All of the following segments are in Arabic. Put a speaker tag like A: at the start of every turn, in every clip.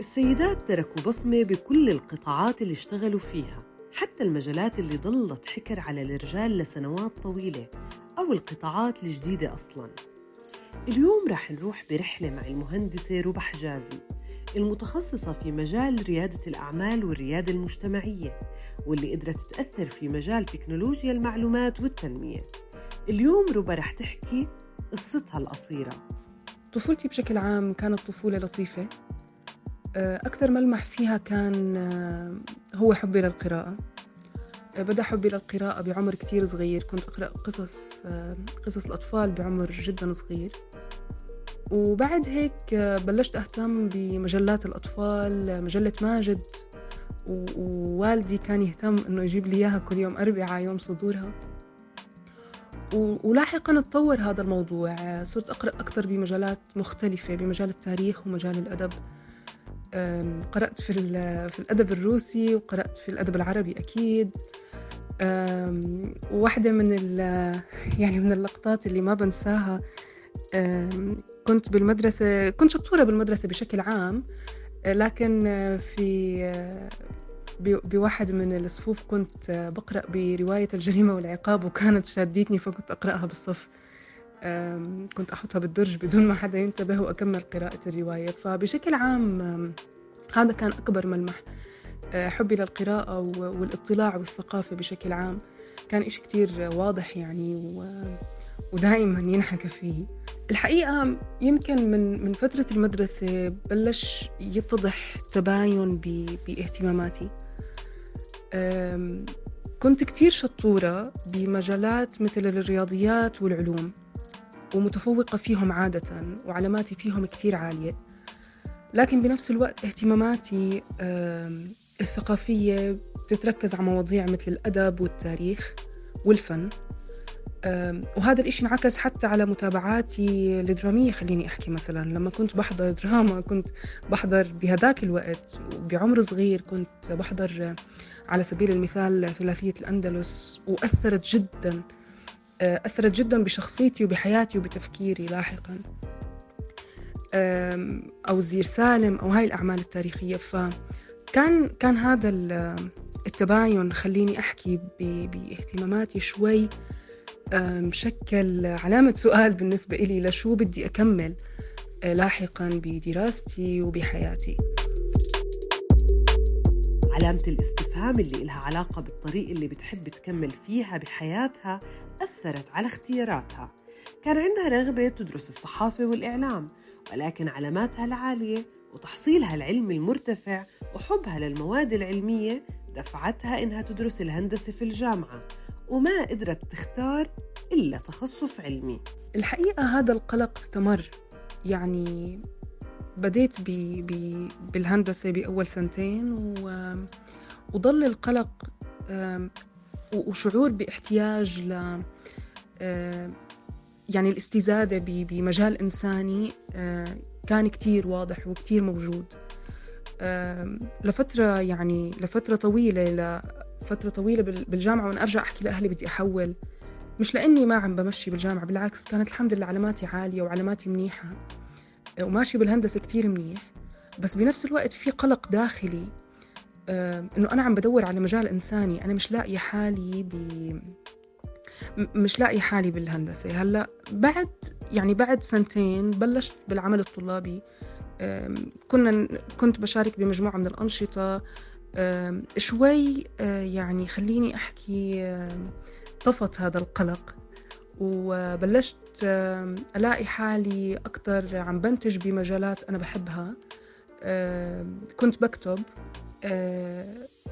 A: السيدات تركوا بصمة بكل القطاعات اللي اشتغلوا فيها حتى المجالات اللي ضلت حكر على الرجال لسنوات طويلة أو القطاعات الجديدة أصلاً. اليوم رح نروح برحلة مع المهندسة ربح حجازي المتخصصة في مجال ريادة الأعمال والريادة المجتمعية واللي قدرت تأثر في مجال تكنولوجيا المعلومات والتنمية. اليوم ربا رح تحكي قصتها القصيرة.
B: طفولتي بشكل عام كانت طفولة لطيفة. أكثر ملمح فيها كان هو حبي للقراءة. بدأ حبي للقراءة بعمر كتير صغير. كنت أقرأ قصص قصص الأطفال بعمر جدا صغير. وبعد هيك بلشت أهتم بمجلات الأطفال مجلة ماجد. ووالدي كان يهتم إنه يجيب لي إياها كل يوم أربعاء يوم صدورها. ولاحقا تطور هذا الموضوع. صرت أقرأ أكثر بمجالات مختلفة بمجال التاريخ ومجال الأدب. قرأت في, في الأدب الروسي وقرأت في الأدب العربي أكيد. واحدة من يعني من اللقطات اللي ما بنساها كنت بالمدرسة كنت شطورة بالمدرسة بشكل عام لكن في بواحد من الصفوف كنت بقرأ برواية الجريمة والعقاب وكانت شاديتني فكنت أقرأها بالصف. كنت أحطها بالدرج بدون ما حدا ينتبه وأكمل قراءة الرواية. فبشكل عام هذا كان أكبر ملمح حبي للقراءة والاطلاع والثقافة بشكل عام. كان إشي كتير واضح يعني ودائما ينحكى فيه. الحقيقة يمكن من من فترة المدرسة بلش يتضح تباين باهتماماتي. كنت كتير شطورة بمجالات مثل الرياضيات والعلوم. ومتفوقة فيهم عادة وعلاماتي فيهم كتير عالية. لكن بنفس الوقت اهتماماتي الثقافية بتتركز على مواضيع مثل الأدب والتاريخ والفن. وهذا الإشي انعكس حتى على متابعاتي الدرامية خليني أحكي مثلا. لما كنت بحضر دراما كنت بحضر بهداك الوقت بعمر صغير كنت بحضر على سبيل المثال ثلاثية الأندلس وأثرت جدا أثرت جدا بشخصيتي وبحياتي وبتفكيري لاحقا. أو زير سالم أو هاي الأعمال التاريخية. فكان كان هذا التباين خليني أحكي باهتماماتي شوي. مشكل علامة سؤال بالنسبة إلي لشو بدي أكمل لاحقا بدراستي وبحياتي.
A: علامة الاستفهام اللي إلها علاقة بالطريق اللي بتحب تكمل فيها بحياتها أثرت على اختياراتها. كان عندها رغبة تدرس الصحافة والإعلام ولكن علاماتها العالية وتحصيلها العلمي المرتفع وحبها للمواد العلمية دفعتها إنها تدرس الهندسة في الجامعة وما قدرت تختار إلا تخصص علمي.
B: الحقيقة هذا القلق استمر. يعني بديت بي بي بالهندسة بأول سنتين و... وظل القلق وشعور باحتياج ل يعني الاستزادة بمجال إنساني كان كتير واضح وكتير موجود. لفترة يعني لفترة طويلة لفترة طويلة بالجامعة وأنا أرجع أحكي لأهلي بدي أحول. مش لأني ما عم بمشي بالجامعة بالعكس كانت الحمد لله علاماتي عالية وعلاماتي منيحة. وماشي بالهندسة كتير منيح بس بنفس الوقت في قلق داخلي إنه أنا عم بدور على مجال إنساني أنا مش لاقية حالي ب مش لاقي حالي بالهندسة. هلأ بعد يعني بعد سنتين بلشت بالعمل الطلابي كنا كنت بشارك بمجموعة من الأنشطة شوي يعني خليني أحكي طفت هذا القلق. وبلشت ألاقي حالي أكثر عم بنتج بمجالات أنا بحبها. كنت بكتب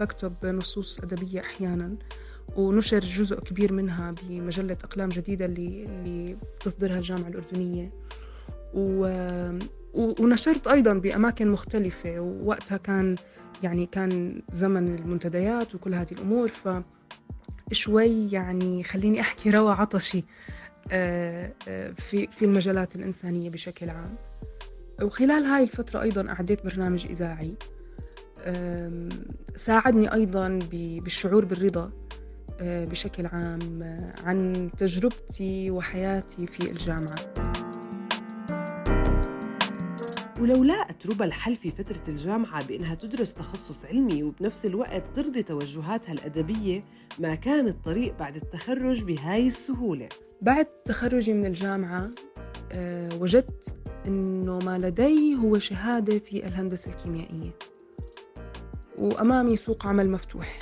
B: بكتب نصوص أدبية أحيانا ونشر جزء كبير منها بمجلة أقلام جديدة اللي, اللي تصدرها الجامعة الأردنية. و... ونشرت أيضا بأماكن مختلفة ووقتها كان يعني كان زمن المنتديات وكل هذه الأمور ف شوي يعني خليني أحكي روى عطشي في في المجالات الإنسانية بشكل عام. وخلال هاي الفترة أيضا أعديت برنامج إذاعي ساعدني أيضا بالشعور بالرضا بشكل عام عن تجربتي وحياتي في الجامعة.
A: ولو لاقت ربا الحل في فترة الجامعة بإنها تدرس تخصص علمي وبنفس الوقت ترضي توجهاتها الأدبية ما كان الطريق بعد التخرج بهاي السهولة.
B: بعد تخرجي من الجامعة أه وجدت أنه ما لدي هو شهادة في الهندسة الكيميائية. وأمامي سوق عمل مفتوح.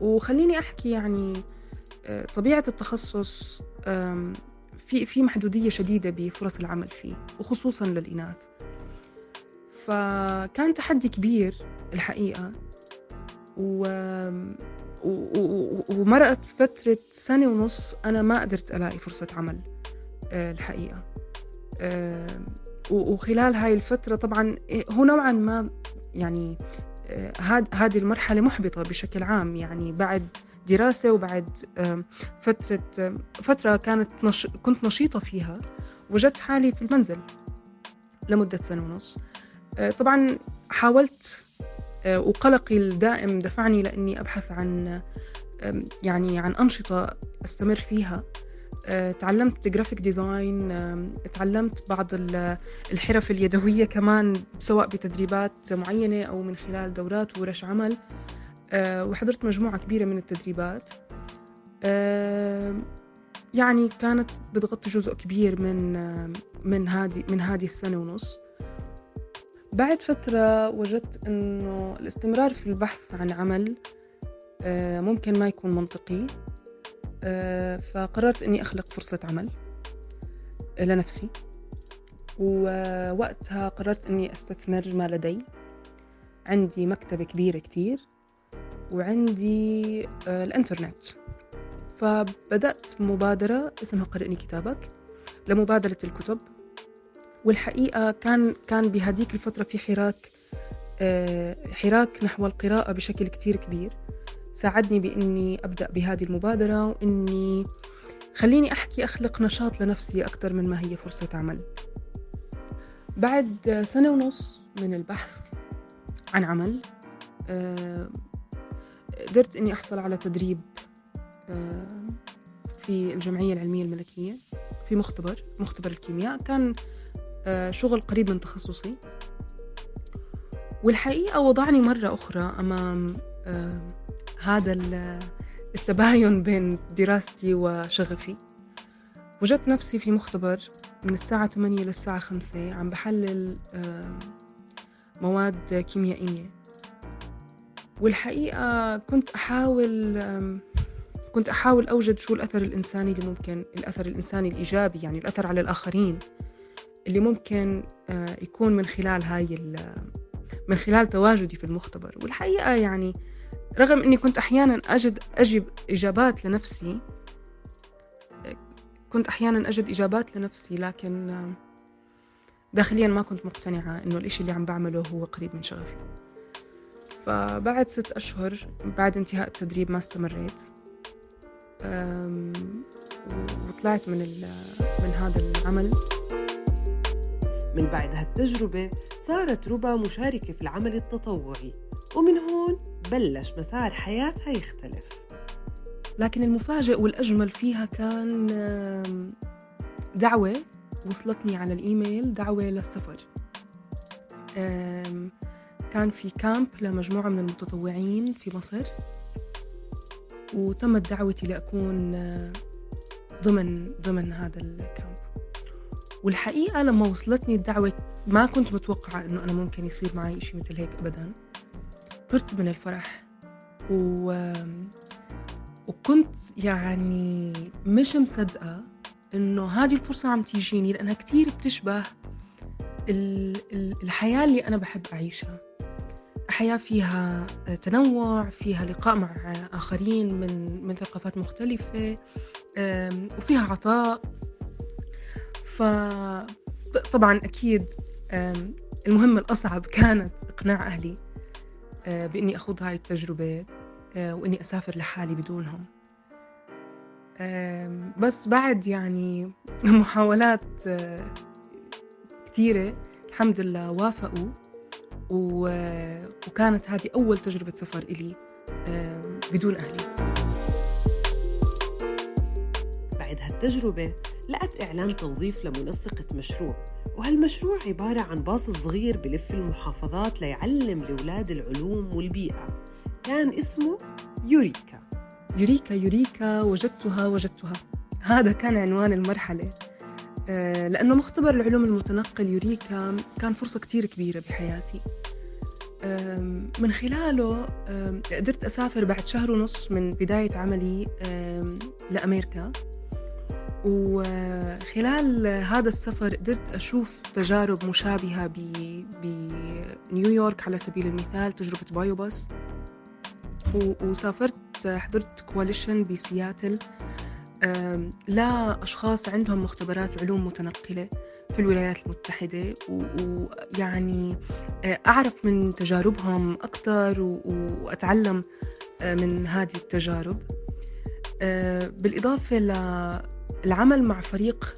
B: وخليني أحكي يعني آه، طبيعة التخصص في في محدودية شديدة بفرص العمل فيه وخصوصا للإناث. فكان تحدي كبير الحقيقة و... و... ومرقت فترة سنة ونص أنا ما قدرت ألاقي فرصة عمل آه، الحقيقة. وخلال هاي الفترة طبعا إيه، هو نوعا ما يعني آه، هذه المرحلة محبطة بشكل عام يعني بعد دراسة وبعد فترة فترة كانت نش... كنت نشيطة فيها وجدت حالي في المنزل لمدة سنة ونص. آه، طبعا حاولت آه، وقلقي الدائم دفعني لأني أبحث عن يعني عن أنشطة أستمر فيها. آه، تعلمت graphic design تعلمت بعض الحرف اليدوية كمان سواء بتدريبات معينة أو من خلال دورات ورش عمل. وحضرت مجموعة كبيرة من التدريبات. يعني كانت بتغطي جزء كبير من من هذه من هذه السنة ونص. بعد فترة وجدت إنه الاستمرار في البحث عن عمل آه، ممكن ما يكون منطقي. آه، فقررت إني أخلق فرصة عمل لنفسي. ووقتها قررت إني أستثمر ما لدي. عندي مكتبة كبيرة كتير. وعندي آه، الإنترنت. فبدأت مبادرة اسمها قرئني كتابك لمبادرة الكتب. والحقيقة كان كان بهذيك الفترة في حراك آه، حراك نحو القراءة بشكل كتير كبير. ساعدني بإني أبدأ بهذه المبادرة وإني خليني أحكي أخلق نشاط لنفسي أكثر من ما هي فرصة عمل. بعد سنة ونص من البحث عن عمل آه، قدرت إني أحصل على تدريب آه، في الجمعية العلمية الملكية في مختبر مختبر الكيمياء. كان آه، شغل قريب من تخصصي. والحقيقة وضعني مرة أخرى أمام هذا التباين بين دراستي وشغفي. وجدت نفسي في مختبر من الساعة 8 للساعة 5 عم بحلل مواد كيميائية. والحقيقة كنت أحاول كنت أحاول أوجد شو الأثر الإنساني اللي ممكن الأثر الإنساني الإيجابي يعني الأثر على الآخرين اللي ممكن آه، يكون من خلال هاي من خلال تواجدي في المختبر. والحقيقة يعني رغم إني كنت أحيانا أجد اجب إجابات لنفسي كنت أحيانا أجد إجابات لنفسي لكن داخليا ما كنت مقتنعة إنه الإشي اللي عم بعمله هو قريب من شغفي. فبعد ست أشهر بعد انتهاء التدريب ما استمريت. وطلعت من من هذا العمل.
A: من بعد هالتجربة صارت ربا مشاركة في العمل التطوعي ومن هون بلش مسار حياتها يختلف.
B: لكن المفاجئ والأجمل فيها كان دعوة وصلتني على الإيميل دعوة للسفر. كان في كامب لمجموعة من المتطوعين في مصر وتمت دعوتي لأكون ضمن ضمن هذا الكامب. والحقيقة لما وصلتني الدعوة ما كنت متوقعة إنه أنا ممكن يصير معي إشي مثل هيك أبداً. طرت من الفرح و... وكنت يعني مش مصدقة إنه هذه الفرصة عم تيجيني لأنها كتير بتشبه الحياة اللي أنا بحب أعيشها. حياة فيها تنوع فيها لقاء مع آخرين من من ثقافات مختلفة وفيها عطاء. فطبعا أكيد المهم الأصعب كانت إقناع أهلي آه، بإني أخوض هاي التجربة آه، وإني أسافر لحالي بدونهم. بس بعد يعني محاولات آه، كثيرة الحمد لله وافقوا. وكانت هذه أول تجربة سفر إلي بدون أهلي.
A: بعد هالتجربة لقت إعلان توظيف لمنسقة مشروع وهالمشروع عبارة عن باص صغير بلف المحافظات ليعلم الأولاد العلوم والبيئة. كان اسمه يوريكا.
B: يوريكا يوريكا وجدتها وجدتها. هذا كان عنوان المرحلة. آه، لأنه مختبر العلوم المتنقل يوريكا كان فرصة كتير كبيرة بحياتي. من خلاله قدرت أسافر بعد شهر ونص من بداية عملي لأمريكا. وخلال هذا السفر قدرت أشوف تجارب مشابهة بنيويورك على سبيل المثال تجربة BioBus وسافرت حضرت coalition بسياتل. لأشخاص عندهم مختبرات علوم متنقلة. في الولايات المتحدة ويعني آه، أعرف من تجاربهم أكثر وأتعلم آه، من هذه التجارب. آه، بالإضافة للعمل مع فريق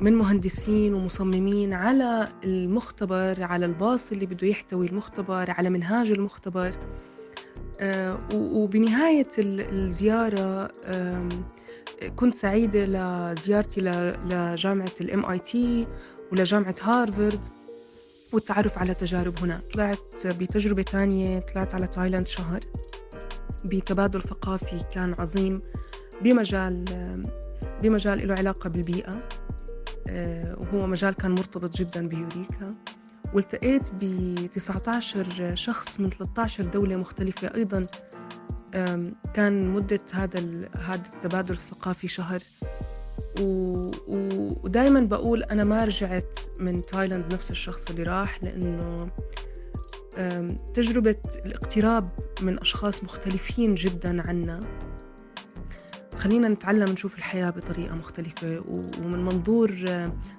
B: من مهندسين ومصممين على المختبر على الباص اللي بده يحتوي المختبر على منهاج المختبر. وبنهاية الزيارة كنت سعيدة لزيارتي لجامعة الام اي تي ولجامعة هارفارد والتعرف على تجارب هناك. طلعت بتجربة تانية طلعت على تايلاند شهر. بتبادل ثقافي كان عظيم بمجال بمجال له علاقة بالبيئة. آه، وهو مجال كان مرتبط جدا بيوريكا. والتقيت ب 19 شخص من 13 دولة مختلفة أيضا. كان مدة هذا هذا التبادل الثقافي شهر. ودائما بقول أنا ما رجعت من تايلاند نفس الشخص اللي راح لأنه تجربة الاقتراب من أشخاص مختلفين جدا عنا. خلينا نتعلم نشوف الحياة بطريقة مختلفة ومن منظور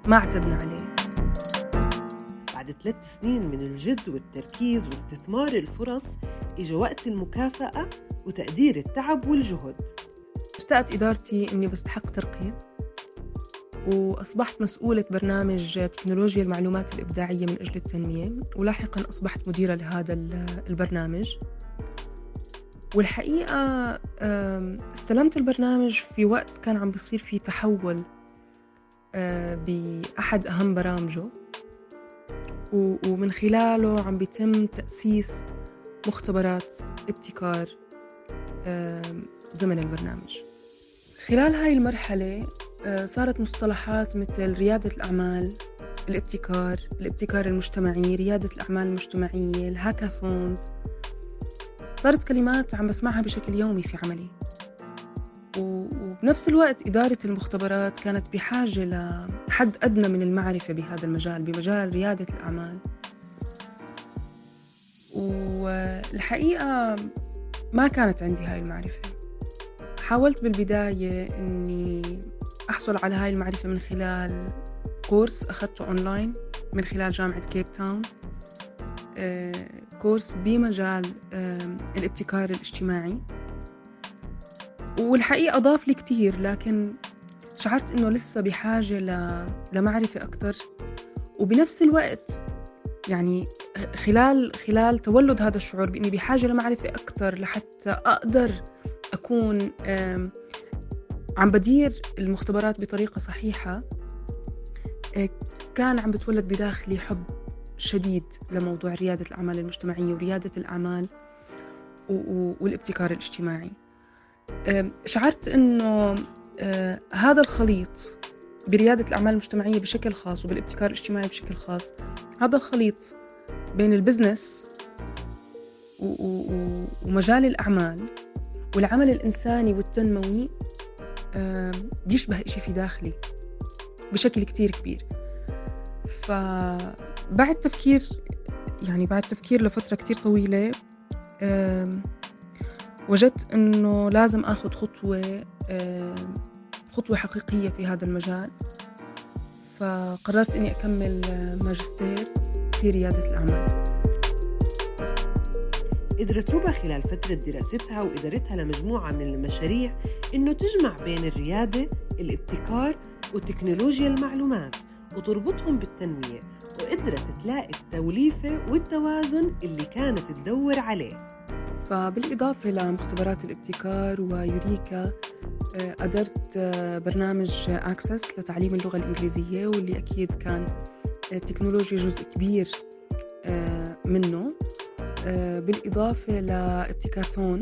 B: ما اعتدنا عليه.
A: بعد ثلاث سنين من الجد والتركيز واستثمار الفرص إجا وقت المكافأة وتقدير التعب والجهد.
B: اشتقت إدارتي إني بستحق ترقية وأصبحت مسؤولة برنامج تكنولوجيا المعلومات الإبداعية من أجل التنمية ولاحقا أصبحت مديرة لهذا البرنامج. والحقيقة استلمت البرنامج في وقت كان عم بيصير فيه تحول آه، بأحد أهم برامجه. ومن خلاله عم بيتم تأسيس مختبرات ابتكار ضمن البرنامج. خلال هاي المرحلة آه، صارت مصطلحات مثل ريادة الأعمال الابتكار الابتكار المجتمعي ريادة الأعمال المجتمعية الهاكاثونز. صارت كلمات عم بسمعها بشكل يومي في عملي. وبنفس الوقت إدارة المختبرات كانت بحاجة لحد أدنى من المعرفة بهذا المجال بمجال ريادة الأعمال. والحقيقة ما كانت عندي هاي المعرفة. حاولت بالبداية أني أحصل على هاي المعرفة من خلال كورس أخذته أونلاين من خلال جامعة كيب تاون آه، كورس بمجال آه، الابتكار الاجتماعي. والحقيقة أضاف لي كتير لكن شعرت إنه لسه بحاجة لمعرفة أكتر. وبنفس الوقت يعني خلال خلال تولد هذا الشعور بإني بحاجة لمعرفة أكتر لحتى أقدر أكون عم بدير المختبرات بطريقة صحيحة آه، كان عم بتولد بداخلي حب شديد لموضوع ريادة الأعمال المجتمعية وريادة الأعمال والابتكار الاجتماعي. شعرت إنه أه، هذا الخليط بريادة الأعمال المجتمعية بشكل خاص وبالابتكار الاجتماعي بشكل خاص هذا الخليط بين البزنس ومجال الأعمال والعمل الإنساني والتنموي بيشبه إشي في داخلي بشكل كتير كبير. فبعد تفكير يعني بعد تفكير لفترة كتير طويلة وجدت إنه لازم آخذ خطوة خطوة حقيقية في هذا المجال. فقررت إني أكمل ماجستير. في رياده الأعمال.
A: قدرت روبا خلال فترة دراستها وإدارتها لمجموعة من المشاريع إنه تجمع بين الريادة، الابتكار وتكنولوجيا المعلومات وتربطهم بالتنمية وقدرت تلاقي التوليفة والتوازن اللي كانت تدور عليه.
B: فبالإضافة لمختبرات الابتكار ويوريكا آه، أدرت آه، برنامج أكسس لتعليم اللغة الإنجليزية واللي أكيد كان التكنولوجيا جزء كبير منه. بالإضافة لابتكاثون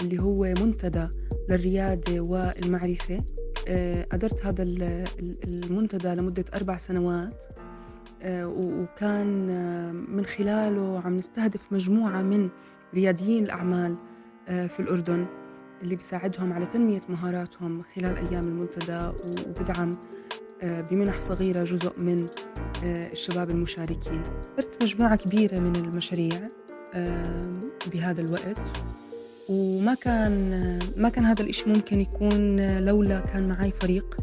B: اللي هو منتدى للريادة والمعرفة. أدرت هذا المنتدى لمدة أربع سنوات. وكان من خلاله عم نستهدف مجموعة من رياديين الأعمال في الأردن اللي بيساعدهم على تنمية مهاراتهم خلال أيام المنتدى وبدعم آه، بمنح صغيرة جزء من آه، الشباب المشاركين. درت مجموعة كبيرة من المشاريع بهذا الوقت. وما كان ما كان هذا الإشي ممكن يكون لولا كان معي فريق.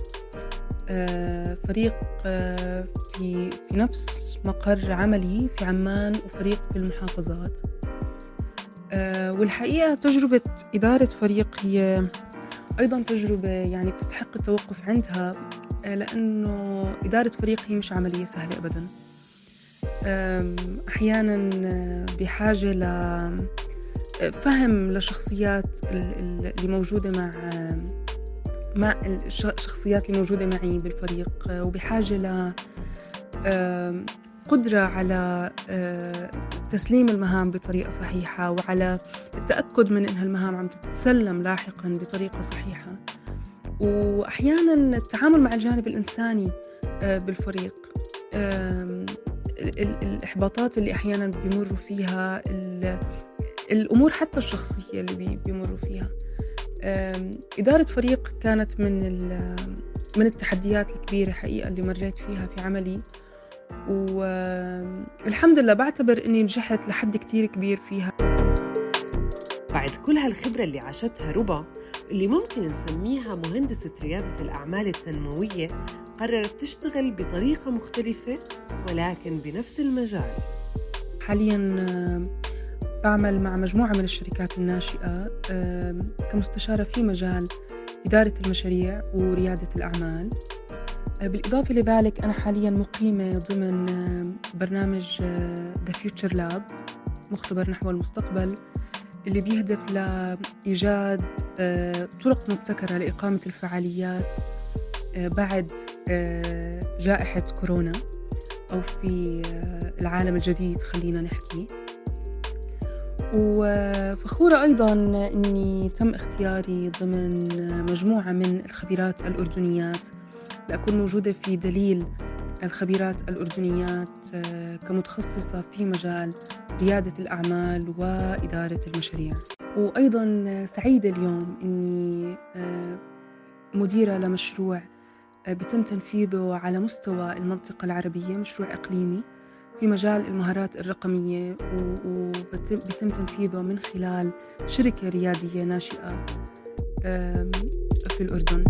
B: آه، فريق في في نفس مقر عملي في عمان وفريق في المحافظات. آه، والحقيقة تجربة إدارة فريق هي أيضا تجربة يعني بتستحق التوقف عندها. آه، لأنه إدارة فريق هي مش عملية سهلة أبدا. أحيانا آه، بحاجة لفهم لشخصيات اللي موجودة مع مع الشخصيات اللي موجودة معي بالفريق. وبحاجة ل قدرة على آه، تسليم المهام بطريقة صحيحة وعلى التأكد من أنها المهام عم تتسلم لاحقا بطريقة صحيحة. وأحيانا التعامل مع الجانب الإنساني آه، بالفريق. الإحباطات اللي أحيانا بيمروا فيها الأمور حتى الشخصية اللي بيمروا فيها. إدارة فريق كانت من من التحديات الكبيرة حقيقة اللي مريت فيها في عملي. والحمد لله بعتبر إني نجحت لحد كتير كبير فيها.
A: بعد كل هالخبرة اللي عاشتها ربا اللي ممكن نسميها مهندسة ريادة الأعمال التنموية قررت تشتغل بطريقة مختلفة ولكن بنفس المجال.
B: حاليا بعمل مع مجموعة من الشركات الناشئة كمستشارة في مجال إدارة المشاريع وريادة الأعمال. بالإضافة لذلك أنا حاليا مقيمة ضمن برنامج The Future Lab مختبر نحو المستقبل اللي بيهدف لإيجاد طرق مبتكرة لإقامة الفعاليات بعد جائحة كورونا أو في العالم الجديد خلينا نحكي. وفخورة أيضا أني تم اختياري ضمن مجموعة من الخبيرات الأردنيات لأكون موجودة في دليل الخبيرات الأردنيات آه، كمتخصصة في مجال ريادة الأعمال وإدارة المشاريع. وأيضا سعيدة اليوم أني آه، مديرة لمشروع آه، بتم تنفيذه على مستوى المنطقة العربية مشروع إقليمي في مجال المهارات الرقمية وبيتم تنفيذه من خلال شركة ريادية ناشئة في الأردن.